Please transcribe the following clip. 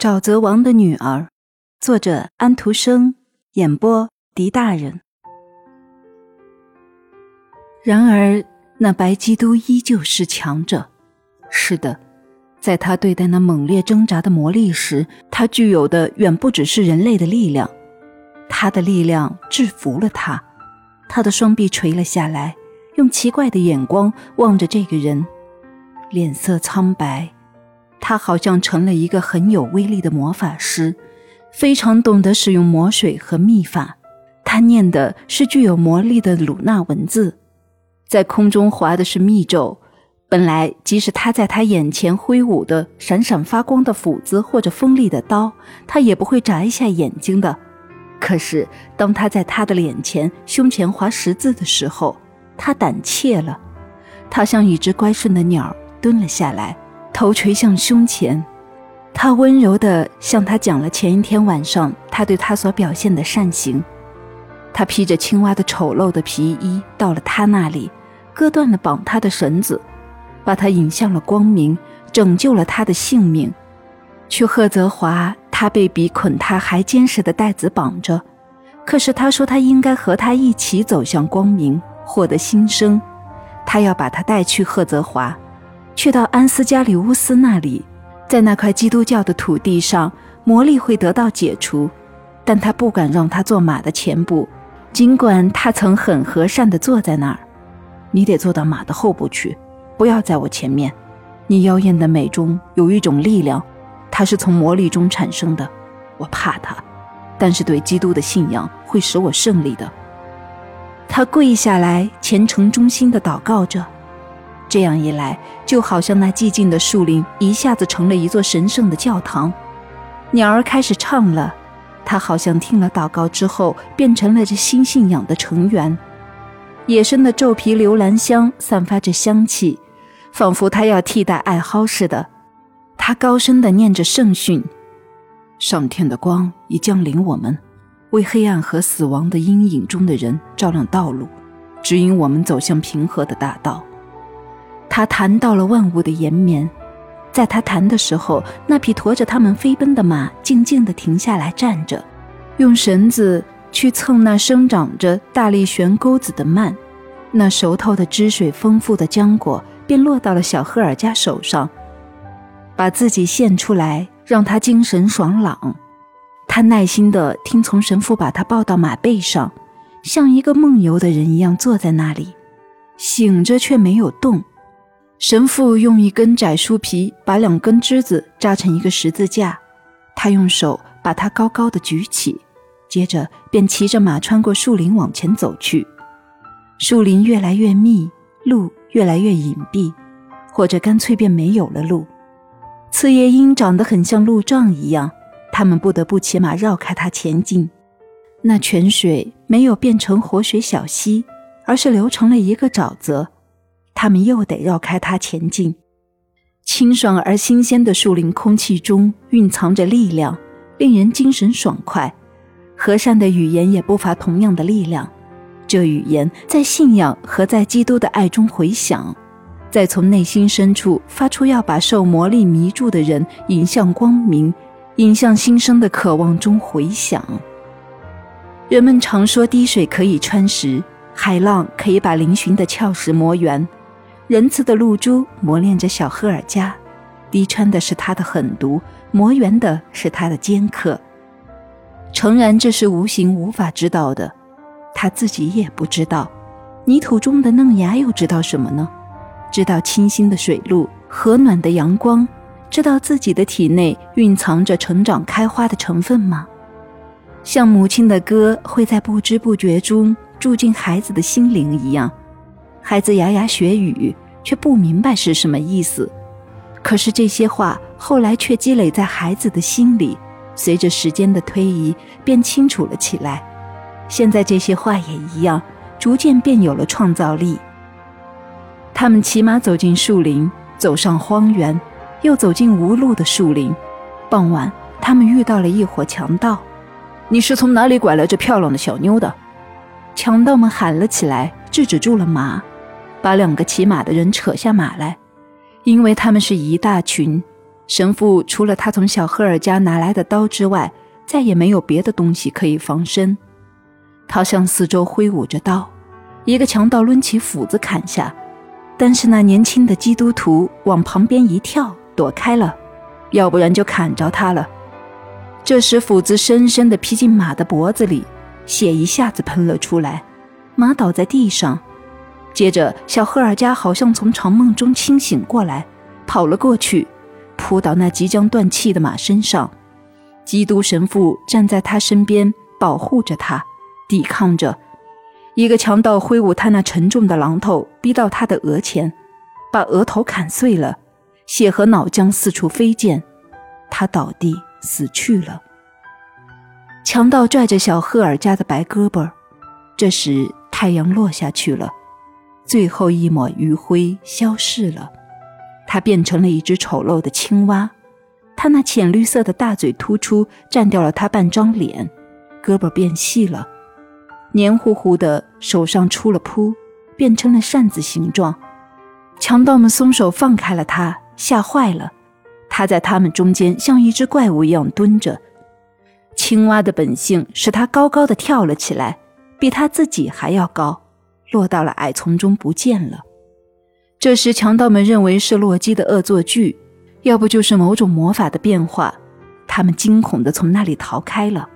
沼泽王的女儿，作者安徒生，演播狄大人。然而，那白基督依旧是强者。是的，在他对待那猛烈挣扎的魔力时，他具有的远不只是人类的力量。他的力量制服了他。他的双臂垂了下来，用奇怪的眼光望着这个人，脸色苍白。他好像成了一个很有威力的魔法师，非常懂得使用魔水和秘法。他念的是具有魔力的鲁纳文字，在空中划的是密咒。本来，即使他在他眼前挥舞的闪闪发光的斧子或者锋利的刀，他也不会眨一下眼睛的。可是，当他在他的脸前、胸前划十字的时候，他胆怯了。他像一只乖顺的鸟，蹲了下来。头垂向胸前，他温柔地向他讲了前一天晚上他对他所表现的善行。他披着青蛙的丑陋的皮衣到了他那里，割断了绑他的绳子，把他引向了光明，拯救了他的性命。去赫泽华，他被比捆他还坚实的带子绑着，可是他说他应该和他一起走向光明，获得新生。他要把他带去赫泽华。去到安斯加里乌斯那里，在那块基督教的土地上，魔力会得到解除，但他不敢让他坐马的前部，尽管他曾很和善地坐在那儿。你得坐到马的后部去，不要在我前面。你妖艳的美中有一种力量，它是从魔力中产生的。我怕它，但是对基督的信仰会使我胜利的。他跪下来，虔诚忠心地祷告着。这样一来，就好像那寂静的树林一下子成了一座神圣的教堂。鸟儿开始唱了，它好像听了祷告之后，变成了这新信仰的成员。野生的皱皮留兰香散发着香气，仿佛它要替代艾蒿似的。它高声地念着圣训：“上天的光已降临我们，为黑暗和死亡的阴影中的人照亮道路，指引我们走向平和的大道。”他谈到了万物的延绵，在他谈的时候，那匹驮着他们飞奔的马静静地停下来站着，用绳子去蹭那生长着大力悬钩子的蔓，那熟透的汁水丰富的浆果便落到了小赫尔加手上，把自己献出来，让他精神爽朗。他耐心地听从神父把他抱到马背上，像一个梦游的人一样坐在那里，醒着却没有动。神父用一根窄树皮把两根枝子扎成一个十字架，他用手把它高高的举起，接着便骑着马穿过树林往前走去。树林越来越密，路越来越隐蔽，或者干脆便没有了路。刺叶樱长得很像路障一样，他们不得不骑马绕开它前进。那泉水没有变成活水小溪，而是流成了一个沼泽。他们又得绕开它前进。清爽而新鲜的树林空气中蕴藏着力量，令人精神爽快。和善的语言也不乏同样的力量。这语言在信仰和在基督的爱中回响，在从内心深处发出要把受魔力迷住的人引向光明、引向新生的渴望中回响。人们常说滴水可以穿石，海浪可以把嶙峋的峭石磨圆。仁慈的露珠磨练着小赫尔加，滴穿的是他的狠毒，磨圆的是他的尖刻。诚然，这是无形无法知道的，他自己也不知道。泥土中的嫩芽又知道什么呢？知道清新的水路，和暖的阳光，知道自己的体内蕴藏着成长开花的成分吗？像母亲的歌会在不知不觉中住进孩子的心灵一样。孩子牙牙学语，却不明白是什么意思。可是这些话后来却积累在孩子的心里，随着时间的推移，变清楚了起来。现在这些话也一样，逐渐便有了创造力。他们骑马走进树林，走上荒原，又走进无路的树林。傍晚，他们遇到了一伙强盗。“你是从哪里拐来这漂亮的小妞的？”强盗们喊了起来，制止住了马。把两个骑马的人扯下马来，因为他们是一大群，神父除了他从小赫尔家拿来的刀之外，再也没有别的东西可以防身。他向四周挥舞着刀，一个强盗抡起斧子砍下，但是那年轻的基督徒往旁边一跳，躲开了，要不然就砍着他了。这时斧子深深地劈进马的脖子里，血一下子喷了出来，马倒在地上。接着，小赫尔加好像从长梦中清醒过来，跑了过去，扑到那即将断气的马身上。基督神父站在他身边，保护着他。抵抗着，一个强盗挥舞他那沉重的榔头，逼到他的额前，把额头砍碎了，血和脑浆四处飞溅，他倒地死去了。强盗拽着小赫尔加的白胳膊，这时太阳落下去了，最后一抹余晖消逝了，他变成了一只丑陋的青蛙，他那浅绿色的大嘴突出，占掉了他半张脸，胳膊变细了。黏糊糊的，手上出了扑，变成了扇子形状。强盗们松手放开了他，吓坏了。他在他们中间像一只怪物一样蹲着。青蛙的本性使他高高的跳了起来，比他自己还要高，落到了矮丛中不见了。这时，强盗们认为是洛基的恶作剧，要不就是某种魔法的变化。他们惊恐地从那里逃开了。